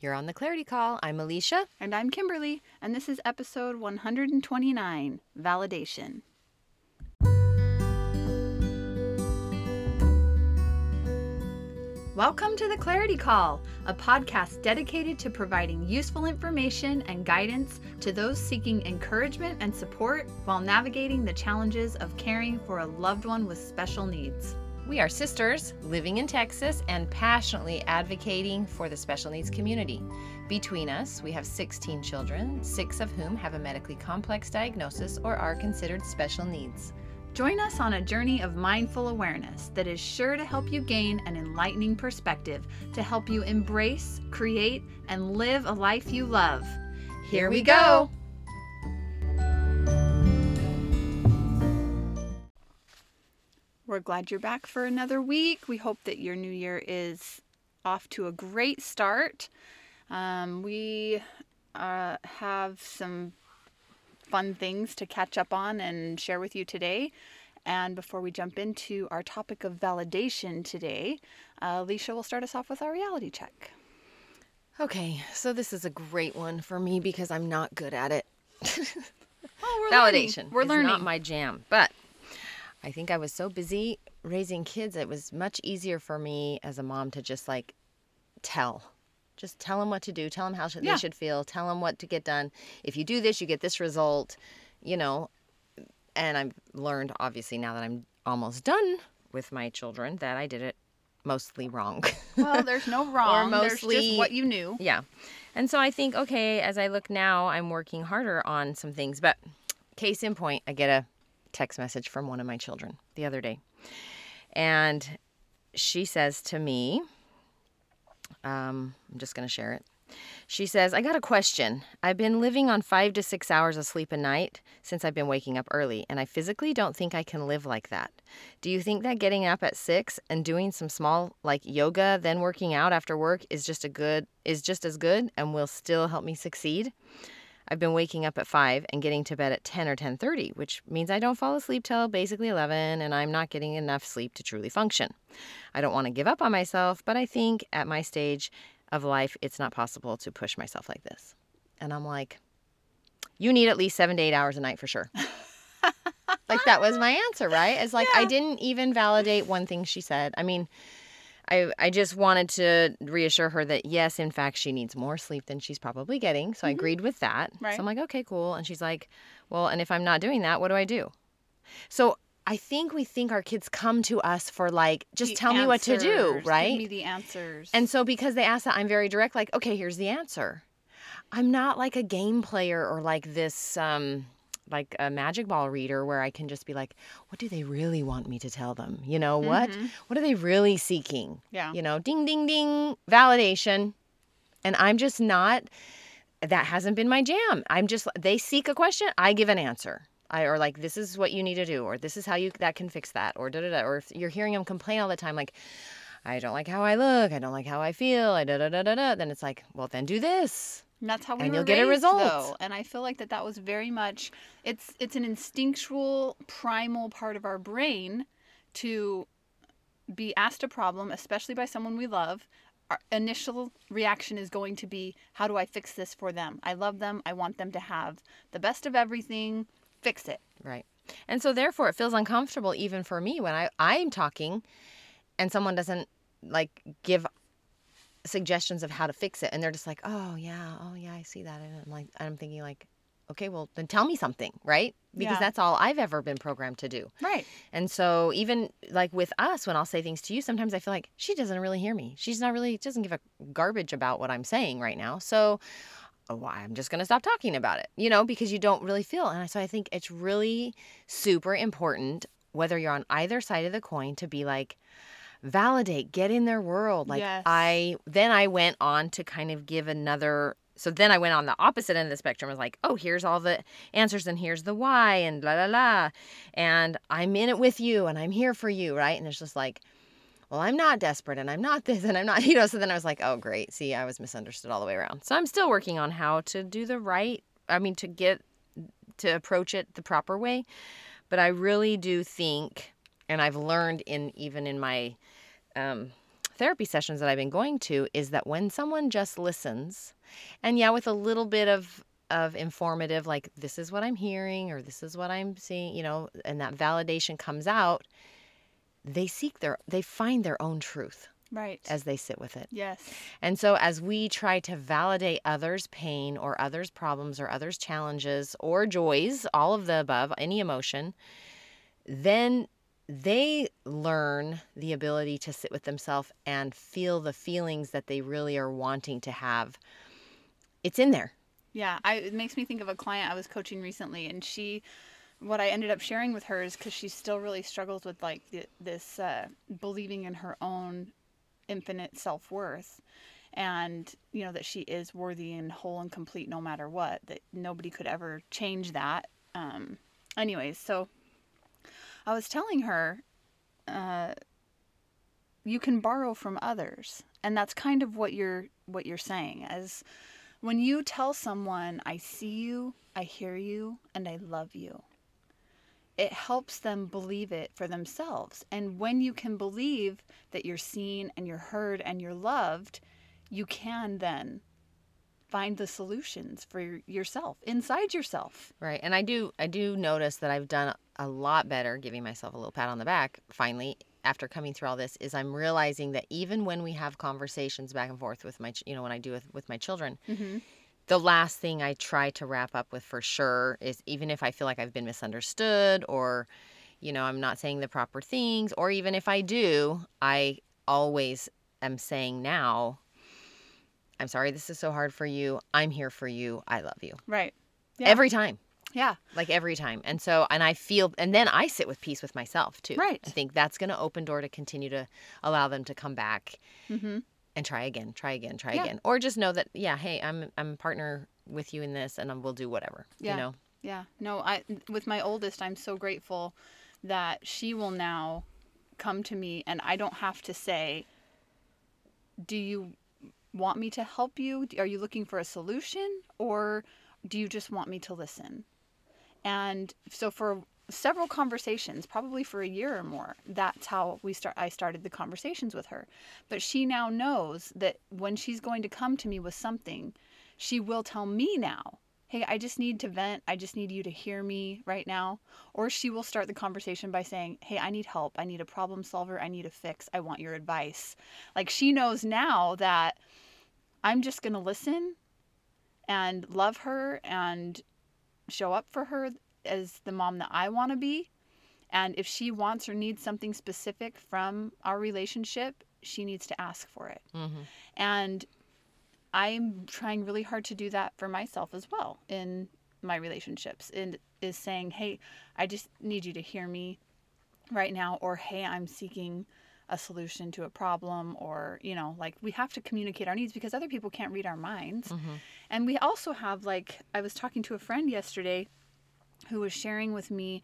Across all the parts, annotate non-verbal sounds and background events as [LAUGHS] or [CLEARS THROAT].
You're on the Clarity Call. I'm Alicia. And I'm Kimberlee, and this is episode 129 Validation. Welcome to the Clarity Call, a podcast dedicated to providing useful information and guidance to those seeking encouragement and support while navigating the challenges of caring for a loved one with special needs. We are sisters living in Texas and passionately advocating for the special needs community. Between us, we have 16 children, six of whom have a medically complex diagnosis or are considered special needs. Join us on a journey of mindful awareness that is sure to help you gain an enlightening perspective to help you embrace, create, and live a life you love. Here we go! We're glad you're back for another week. We hope that your new year is off to a great start. Um, we uh, have some fun things to catch up on and share with you today. And before we jump into our topic of validation today, uh, Alicia will start us off with our reality check. Okay, so this is a great one for me because I'm not good at it. [LAUGHS] Oh, we're Validation. Learning. We're learning. not my jam, but I think I was so busy raising kids, it was much easier for me as a mom to just like tell. Just tell them what to do. Tell them how should, Yeah. they should feel. Tell them what to get done. If you do this, you get this result. You know, and I've learned obviously now that I'm almost done with my children that I did it mostly wrong. [LAUGHS] well, there's no wrong. there's mostly- just what you knew. Yeah. And so I think, okay, as I look now, I'm working harder on some things. But case in point, I get a text message from one of my children the other day. And she says to me, um, I'm just going to share it. She says, I got a question. I've been living on five to six hours of sleep a night since I've been waking up early, and I physically don't think I can live like that. Do you think that getting up at six and doing some small like yoga, then working out after work is just a good is just as good and will still help me succeed? I've been waking up at five and getting to bed at ten or ten thirty, which means I don't fall asleep till basically eleven, and I'm not getting enough sleep to truly function. I don't want to give up on myself, but I think at my stage of life, it's not possible to push myself like this. And I'm like, you need at least seven to eight hours a night for sure. like that was my answer, right? It's like I [LAUGHS] didn't even validate one thing she said. I mean, I I just wanted to reassure her that yes, in fact, she needs more sleep than she's probably getting. So I agreed with that. Mm-hmm. Right. So I'm like, okay, cool. And she's like, well, and if I'm not doing that, what do I do? So I think we think our kids come to us for like, just The tell me what to do, right? Give me the answers. And so because they ask that, I'm very direct, like, okay, here's the answer. I'm not like a game player or like this um like a magic ball reader where I can just be like, what do they really want me to tell them? You know, what mm-hmm. what are they really seeking? Yeah. You know, ding ding ding, validation. And I'm just not that hasn't been my jam. I'm just they seek a question, I give an answer. I, or like this is what you need to do, or this is how you that can fix that, or da da da. Or if you're hearing them complain all the time, like I don't like how I look, I don't like how I feel, I da da da da da. Then it's like, well, then do this. And that's how we And you'll get a result. Though. And I feel like that that was very much it's it's an instinctual primal part of our brain to be asked a problem, especially by someone we love. Our initial reaction is going to be, how do I fix this for them? I love them. I want them to have the best of everything. Fix it. Right. And so therefore it feels uncomfortable even for me when I I'm talking and someone doesn't like give suggestions of how to fix it and they're just like, "Oh, yeah. Oh, yeah, I see that." And I'm like I'm thinking like, "Okay, well, then tell me something, right?" Because Yeah. that's all I've ever been programmed to do. Right. And so even like with us when I'll say things to you, sometimes I feel like she doesn't really hear me. She's not really doesn't give a garbage about what I'm saying right now. So oh, I'm just going to stop talking about it, you know, because you don't really feel. And so I think it's really super important, whether you're on either side of the coin, to be like, validate, get in their world. Like, Yes. I, then I went on to kind of give another. So then I went on the opposite end of the spectrum. I was like, oh, here's all the answers and here's the why and la la la. And I'm in it with you and I'm here for you, right? And it's just like, well, I'm not desperate and I'm not [LAUGHS] this and I'm not, you know. So then I was like, oh, great. See, I was misunderstood all the way around. So I'm still working on how to do the right, I mean, to get, to approach it the proper way. But I really do think, and I've learned in even in my um, therapy sessions that I've been going to is that when someone just listens, and yeah, with a little bit of of informative, like this is what I'm hearing or this is what I'm seeing, you know, and that validation comes out, they seek their, they find their own truth Right. as they sit with it. yes. And so, as we try to validate others' pain or others' problems or others' challenges or joys, all of the above, any emotion, then they learn the ability to sit with themselves and feel the feelings that they really are wanting to have. It's in there. Yeah, I, it makes me think of a client I was coaching recently, and she, what I ended up sharing with her is because she still really struggles with like this uh, believing in her own infinite self worth, and you know that she is worthy and whole and complete no matter what. That nobody could ever change that. Um, anyways, so I was telling her, uh, you can borrow from others, and that's kind of what you're what you're saying as when you tell someone, I see you, I hear you, and I love you, it helps them believe it for themselves. And when you can believe that you're seen and you're heard and you're loved, you can then find the solutions for yourself inside yourself. Right. And I do I do notice that I've done a lot better giving myself a little pat on the back finally after coming through all this is I'm realizing that even when we have conversations back and forth with my you know when I do with with my children Mm-hmm. the last thing I try to wrap up with for sure is even if I feel like I've been misunderstood or you know I'm not saying the proper things or even if I do I always am saying now I'm sorry this is so hard for you I'm here for you I love you Right. Yeah. every time Yeah. like every time and so and i feel and then i sit with peace with myself too Right. i think that's going to open door to continue to allow them to come back Mm-hmm. and try again try again try Yeah. again or just know that yeah hey i'm i'm a partner with you in this and we'll do whatever Yeah. you know Yeah. No, I with my oldest, I'm so grateful that she will now come to me and I don't have to say, "Do you want me to help you? Are you looking for a solution or do you just want me to listen?" And so for several conversations, probably for a year or more, that's how we start I started the conversations with her. But she now knows that when she's going to come to me with something, she will tell me now hey, I just need to vent. I just need you to hear me right now. Or she will start the conversation by saying, hey, I need help. I need a problem solver. I need a fix. I want your advice. Like she knows now that I'm just going to listen and love her and show up for her as the mom that I want to be. And if she wants or needs something specific from our relationship, she needs to ask for it. mm-hmm. And I'm trying really hard to do that for myself as well in my relationships and is saying, "Hey, I just need you to hear me right now," or "Hey, I'm seeking a solution to a problem," or you know, like we have to communicate our needs because other people can't read our minds. Mm-hmm. And we also have like I was talking to a friend yesterday who was sharing with me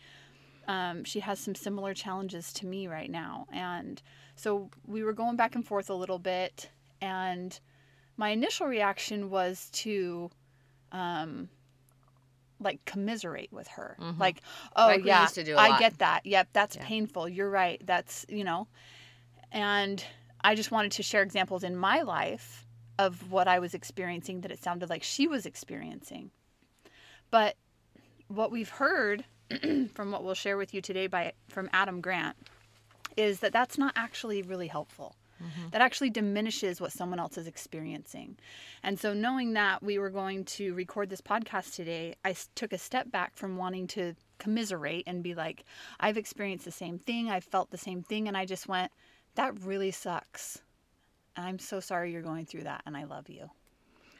um, she has some similar challenges to me right now. And so we were going back and forth a little bit. And my initial reaction was to um, like commiserate with her. Mhm. Like, oh, Like yeah, used to do a I lot. get that. Yep, that's Yeah. painful. You're right. That's, you know, and I just wanted to share examples in my life of what I was experiencing that it sounded like she was experiencing. But what we've heard [CLEARS THROAT] from what we'll share with you today by from Adam Grant is that that's not actually really helpful. Mm-hmm. That actually diminishes what someone else is experiencing. And so, knowing that we were going to record this podcast today, I took a step back from wanting to commiserate and be like, I've experienced the same thing, I've felt the same thing, and I just went, that really sucks. I'm so sorry you're going through that, and I love you.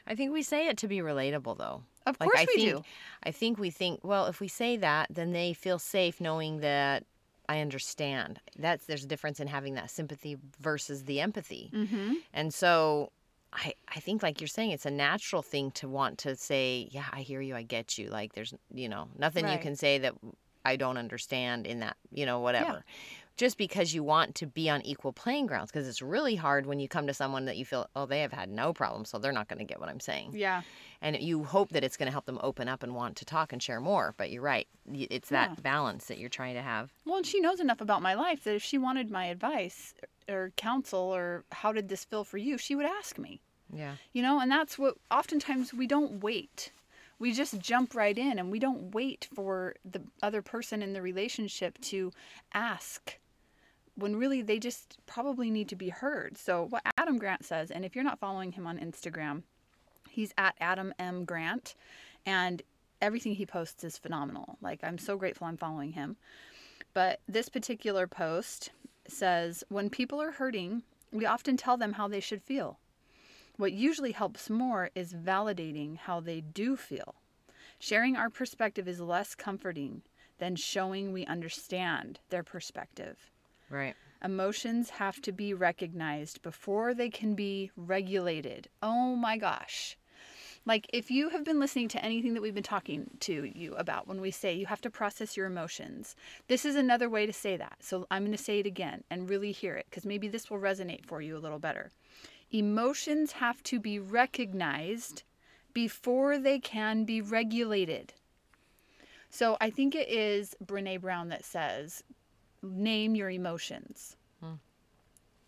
i think we say it to be relatable though Of Like, course I we think, do. I think we think, well, if we say that, then they feel safe knowing that I understand. That's there's a difference in having that sympathy versus the empathy. Mm-hmm. And so I I think like you're saying it's a natural thing to want to say, yeah, I hear you, I get you. Like there's, you know, nothing you can say that I don't understand in that, you know, whatever. Just because you want to be on equal playing grounds because it's really hard when you come to someone that you feel oh they have had no problem so they're not going to get what i'm saying Yeah. and you hope that it's going to help them open up and want to talk and share more but you're right it's that Yeah. balance that you're trying to have Well, and she knows enough about my life that if she wanted my advice or counsel or how did this feel for you, she would ask me. yeah You know, and that's what oftentimes we don't wait. We just jump right in and we don't wait for the other person in the relationship to ask when really they just probably need to be heard. So, what Adam Grant says, and if you're not following him on Instagram, he's at Adam M. Grant, and everything he posts is phenomenal. Like, I'm so grateful I'm following him. But this particular post says, When people are hurting, we often tell them how they should feel. What usually helps more is validating how they do feel. Sharing our perspective is less comforting than showing we understand their perspective. Right Emotions have to be recognized before they can be regulated. Oh my gosh. Like, if you have been listening to anything that we've been talking to you about when we say you have to process your emotions, this is another way to say that. So, I'm going to say it again and really hear it because maybe this will resonate for you a little better. Emotions have to be recognized before they can be regulated. So, I think it is Brene Brown that says, name your emotions.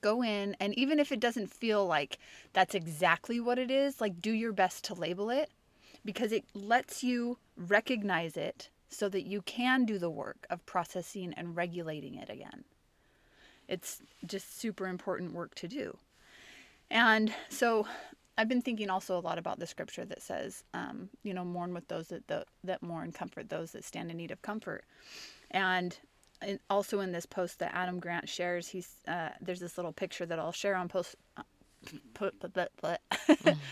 Go in, and even if it doesn't feel like that's exactly what it is, like do your best to label it because it lets you recognize it so that you can do the work of processing and regulating it again. It's just super important work to do. And so I've been thinking also a lot about the scripture that says, um, you know, mourn with those that, that, that mourn, comfort those that stand in need of comfort. And also in this post that Adam Grant shares, he's uh, there's this little picture that I'll share on post uh, put, put, put,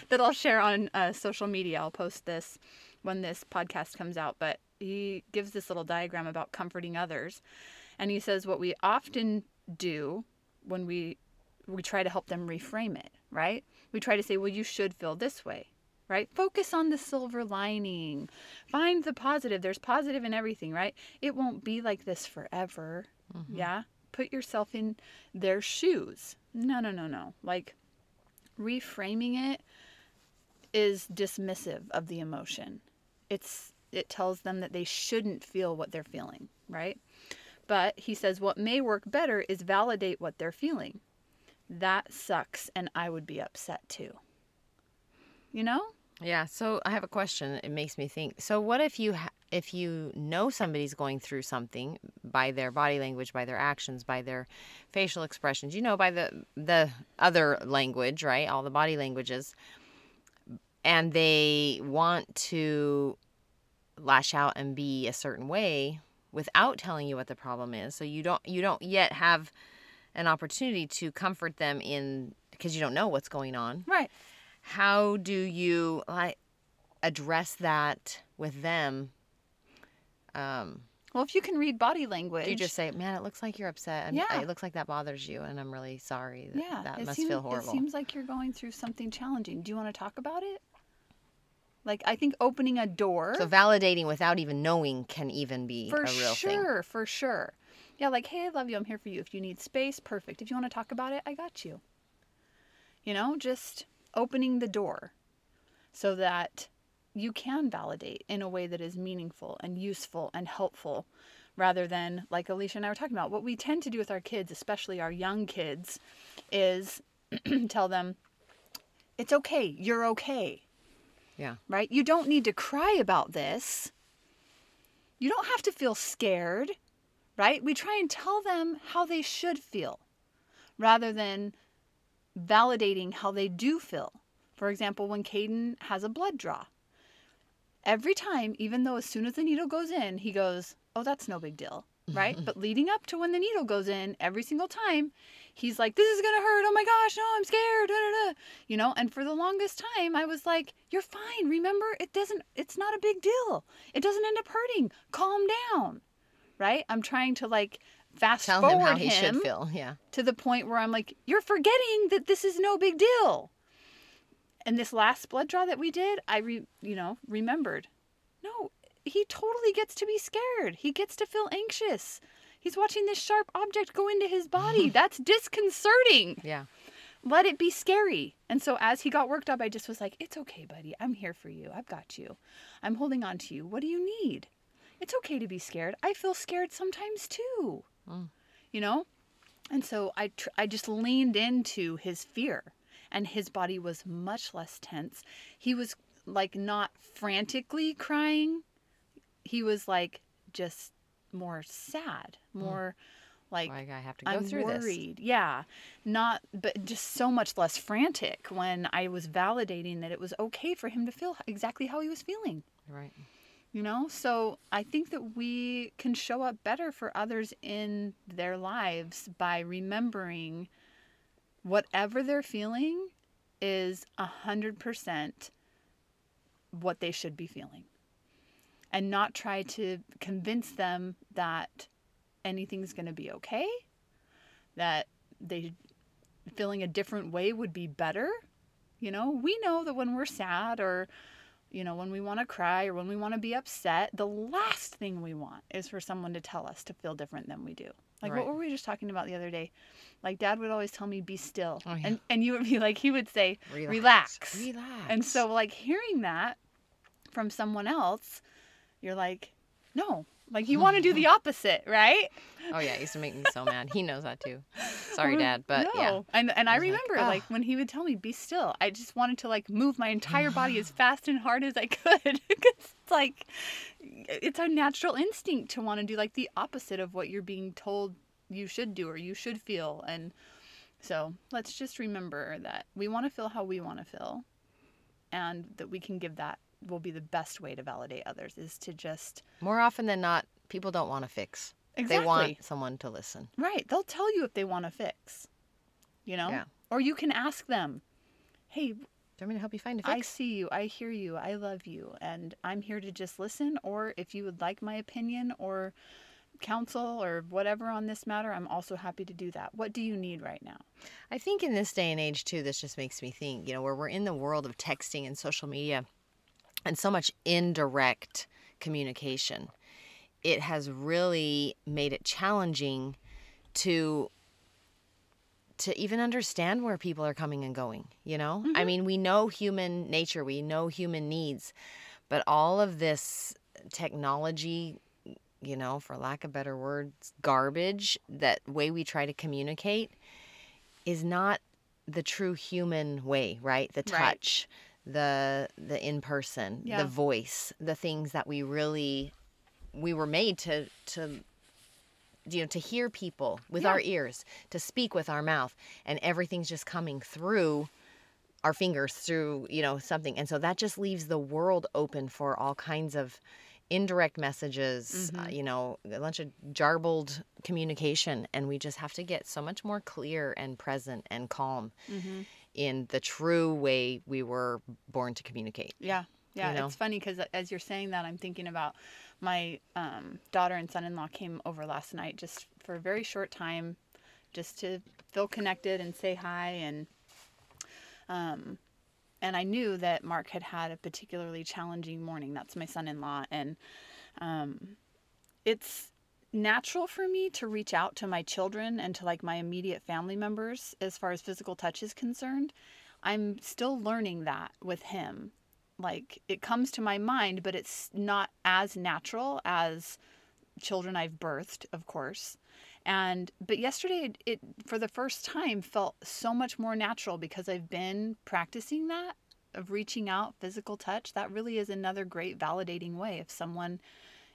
that I'll share on uh, social media. I'll post this when this podcast comes out. But he gives this little diagram about comforting others, and he says what we often do when we we try to help them reframe it, right? We try to say, well, you should feel this way, right? Focus on the silver lining. Find the positive. There's positive in everything, right? It won't be like this forever. Mm-hmm. Yeah? Put yourself in their shoes. No, no, no, no. Like reframing it is dismissive of the emotion. It's it tells them that they shouldn't feel what they're feeling, right? But he says what may work better is validate what they're feeling. That sucks and I would be upset too. You know? Yeah. So I have a question. It makes me think. So what if you ha- if you know somebody's going through something by their body language, by their actions, by their facial expressions, you know, by the the other language, right? All the body languages, and they want to lash out and be a certain way without telling you what the problem is. So you don't you don't yet have an opportunity to comfort them in because you don't know what's going on Right. How do you like address that with them um Well, if you can read body language, you just say man it looks like you're upset and Yeah. it looks like that bothers you and i'm really sorry that, yeah, that must seems, feel horrible It seems like you're going through something challenging. Do you want to talk about it? Like I think opening a door so validating without even knowing can even be for a real thing sure, for sure. Yeah, like hey, I love you. I'm here for you. If you need space, perfect. If you want to talk about it, I got you. You know, just opening the door so that you can validate in a way that is meaningful and useful and helpful rather than like Alicia and I were talking about. What we tend to do with our kids, especially our young kids, is [CLEARS THROAT] tell them, it's okay, you're okay, yeah right? You don't need to cry about this. You don't have to feel scared, right? We try and tell them how they should feel rather than validating how they do feel. For example, when Caden has a blood draw, every time, even though as soon as the needle goes in, he goes, Oh, that's no big deal, right? [LAUGHS] but leading up to when the needle goes in, every single time, he's like, This is gonna hurt. Oh my gosh, no, I'm scared. Da, da, da. You know, and for the longest time, I was like, You're fine. Remember, it doesn't, it's not a big deal. It doesn't end up hurting. Calm down, right? I'm trying to like fast tell forward him how he should feel yeah to the point where I'm like, you're forgetting that this is no big deal. And this last blood draw that we did, I re, you know, remembered. No, he totally gets to be scared. He gets to feel anxious. He's watching this sharp object go into his body. [LAUGHS] That's disconcerting. Yeah. Let it be scary. And so as he got worked up, I just was like, It's okay, buddy. I'm here for you. I've got you. I'm holding on to you. What do you need? It's okay to be scared. I feel scared sometimes too. Mm. You know? And so I, tr- I just leaned into his fear, and his body was much less tense. He was like not frantically crying, he was like just more sad, more like Like I have to go I'm through this. worried. Yeah. Not but just so much less frantic when I was validating that it was okay for him to feel exactly how he was feeling. Right. You know? So I think that we can show up better for others in their lives by remembering whatever they're feeling is a hundred percent what they should be feeling. And not try to convince them that anything's going to be okay, that they feeling a different way would be better. You know, we know that when we're sad or, you know, when we want to cry or when we want to be upset, the last thing we want is for someone to tell us to feel different than we do. Like Right. what were we just talking about the other day? Like dad would always tell me be still. Oh, yeah. And and you would be like he would say Relax. relax. Relax. And so like hearing that from someone else, you're like, no. Like you want to do the opposite, right? Oh yeah, it used to make me so mad. He knows that too. Sorry, Dad, but yeah. no. And and I was like, remember like when he would tell me be still, I just wanted to like move my entire body as [SIGHS] fast and hard as I could [LAUGHS] because it's like it's our natural instinct to want to do like the opposite of what you're being told you should do or you should feel and so let's just remember that we want to feel how we want to feel and that we can give that will be the best way to validate others is to just More often than not, people don't want to fix. exactly They want someone to listen. Right. They'll tell you if they want to fix. You know? Yeah. Or you can ask them, hey, Do you want me to help you find a fix? I see you, I hear you, I love you, and I'm here to just listen. Or if you would like my opinion or counsel or whatever on this matter, I'm also happy to do that. What do you need right now? I think in this day and age too, this just makes me think, you know, where we're in the world of texting and social media and so much indirect communication, it has really made it challenging to to even understand where people are coming and going, you know? I mm-hmm. mean, we know human nature, we know human needs, but all of this technology you know, for lack of better words, garbage, that way we try to communicate is not the true human way, right? The touch, the the in person, Yeah. the voice, the things that we really we were made to to you know, to hear people with Yeah. our ears, to speak with our mouth, and everything's just coming through our fingers through, you know, something. And so that just leaves the world open for all kinds of indirect messages, uh, you know, a bunch of jarbled communication. And we just have to get so much more clear and present and calm in the true way we were born to communicate. Yeah. Yeah. know? It's funny because as you're saying that, I'm thinking about my um, daughter and son in law came over last night just for a very short time just to feel connected and say hi and um and I knew that Mark had had a particularly challenging morning. That's my son-in-law and um it's natural for me to reach out to my children and to like my immediate family members as far as physical touch is concerned. I'm still learning that with him. Like it comes to my mind, but it's not as natural as children I've birthed, of course. And but yesterday it, it for the first time felt so much more natural because I've been practicing that of reaching out, physical touch. That really is another great validating way if someone,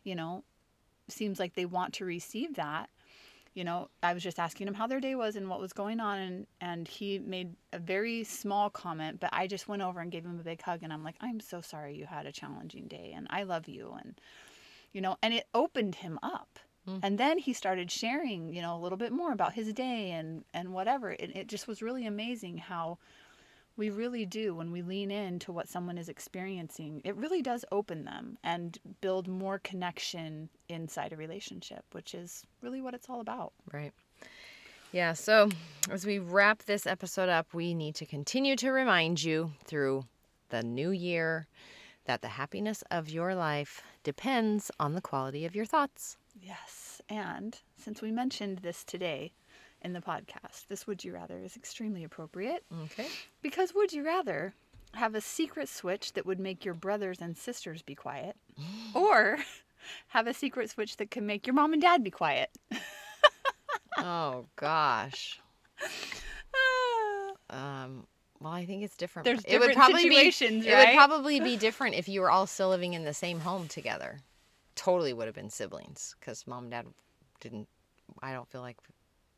you know, seems like they want to receive that. You know, I was just asking him how their day was and what was going on and and he made a very small comment, but I just went over and gave him a big hug and I'm like, "I'm so sorry you had a challenging day and I love you." And you know, and it opened him up. Hmm. And then he started sharing, you know, a little bit more about his day and and whatever. It it just was really amazing how we really do when we lean into what someone is experiencing. It really does open them and build more connection inside a relationship, which is really what it's all about. Right. Yeah. So as we wrap this episode up, we need to continue to remind you through the new year that the happiness of your life depends on the quality of your thoughts. Yes. And since we mentioned this today in the podcast, this would you rather is extremely appropriate Okay. because would you rather have a secret switch that would make your brothers and sisters be quiet [GASPS] or have a secret switch that can make your mom and dad be quiet? [LAUGHS] oh gosh. [SIGHS] Um. Well, I think it's different. There's it would different probably situations, be. It would probably be [LAUGHS] different if you were all still living in the same home together. Totally would have been siblings because mom and dad didn't. I don't feel like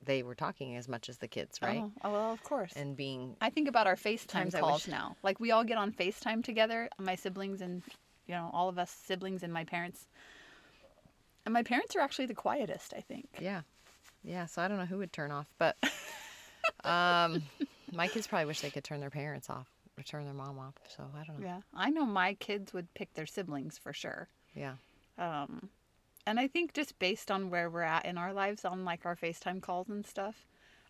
they were talking as much as the kids, right? Oh, oh, well, of course. And being I think about our FaceTime I calls wish- now. Like we all get on FaceTime together, my siblings and you know, all of us siblings and my parents. And my parents are actually the quietest, I think. yeah, yeah. So I don't know who would turn off, but [LAUGHS] um, my kids probably wish they could turn their parents off or turn their mom off. So I don't know. Yeah. I know my kids would pick their siblings for sure. Yeah. Um and I think just based on where we're at in our lives on like our FaceTime calls and stuff,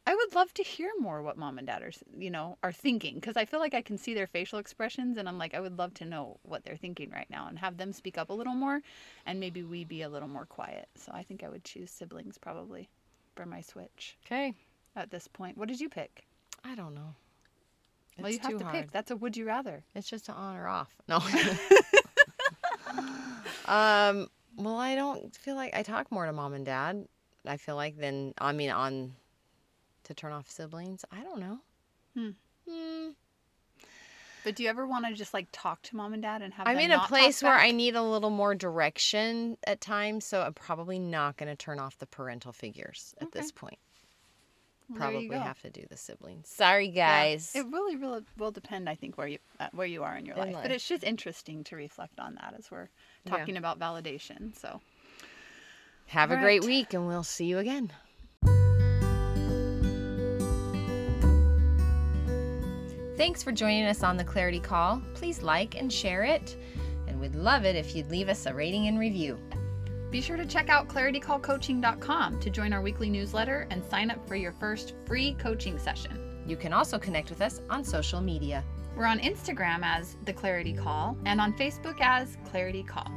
I would love to hear more what mom and dad are, you know, are thinking because I feel like I can see their facial expressions and I'm like I would love to know what they're thinking right now and have them speak up a little more and maybe we be a little more quiet. So I think I would choose siblings probably for my switch Okay. at this point. What did you pick? I don't know. well, you have to hard. pick. That's a would you rather. It's just an on or off. No. [LAUGHS] [LAUGHS] um. Well, I don't feel like I talk more to mom and dad. I feel like than I mean on to turn off siblings. I don't know. Hmm. Hmm. But do you ever want to just like talk to mom and dad and have I'm in a place where back? I need a little more direction at times, so I'm probably not going to turn off the parental figures at this point. Well, Probably have to do the siblings. Sorry, Yeah. guys. It really, really will depend, I think, where you uh, where you are in your In life. But it's just interesting to reflect on that as we're Yeah. talking about validation. So Have a All great right. week, and we'll see you again. Thanks for joining us on the Clarity Call. Please like and share it, and we'd love it if you'd leave us a rating and review. Be sure to check out claritycallcoaching.com to join our weekly newsletter and sign up for your first free coaching session. You can also connect with us on social media. We're on Instagram as The Clarity Call and on Facebook as Clarity Call.